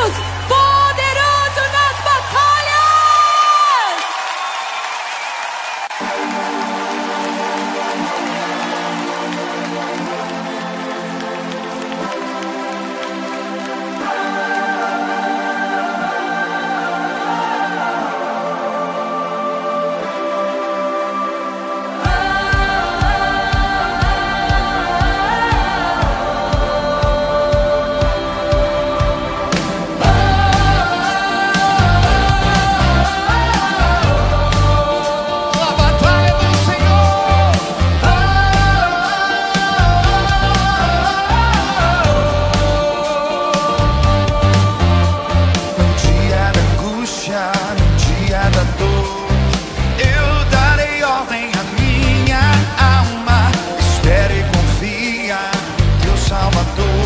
Jesus, poderoso nas batalhas! dia da dor. Eu darei ordem à minha alma. Espere e confia que o Salvador.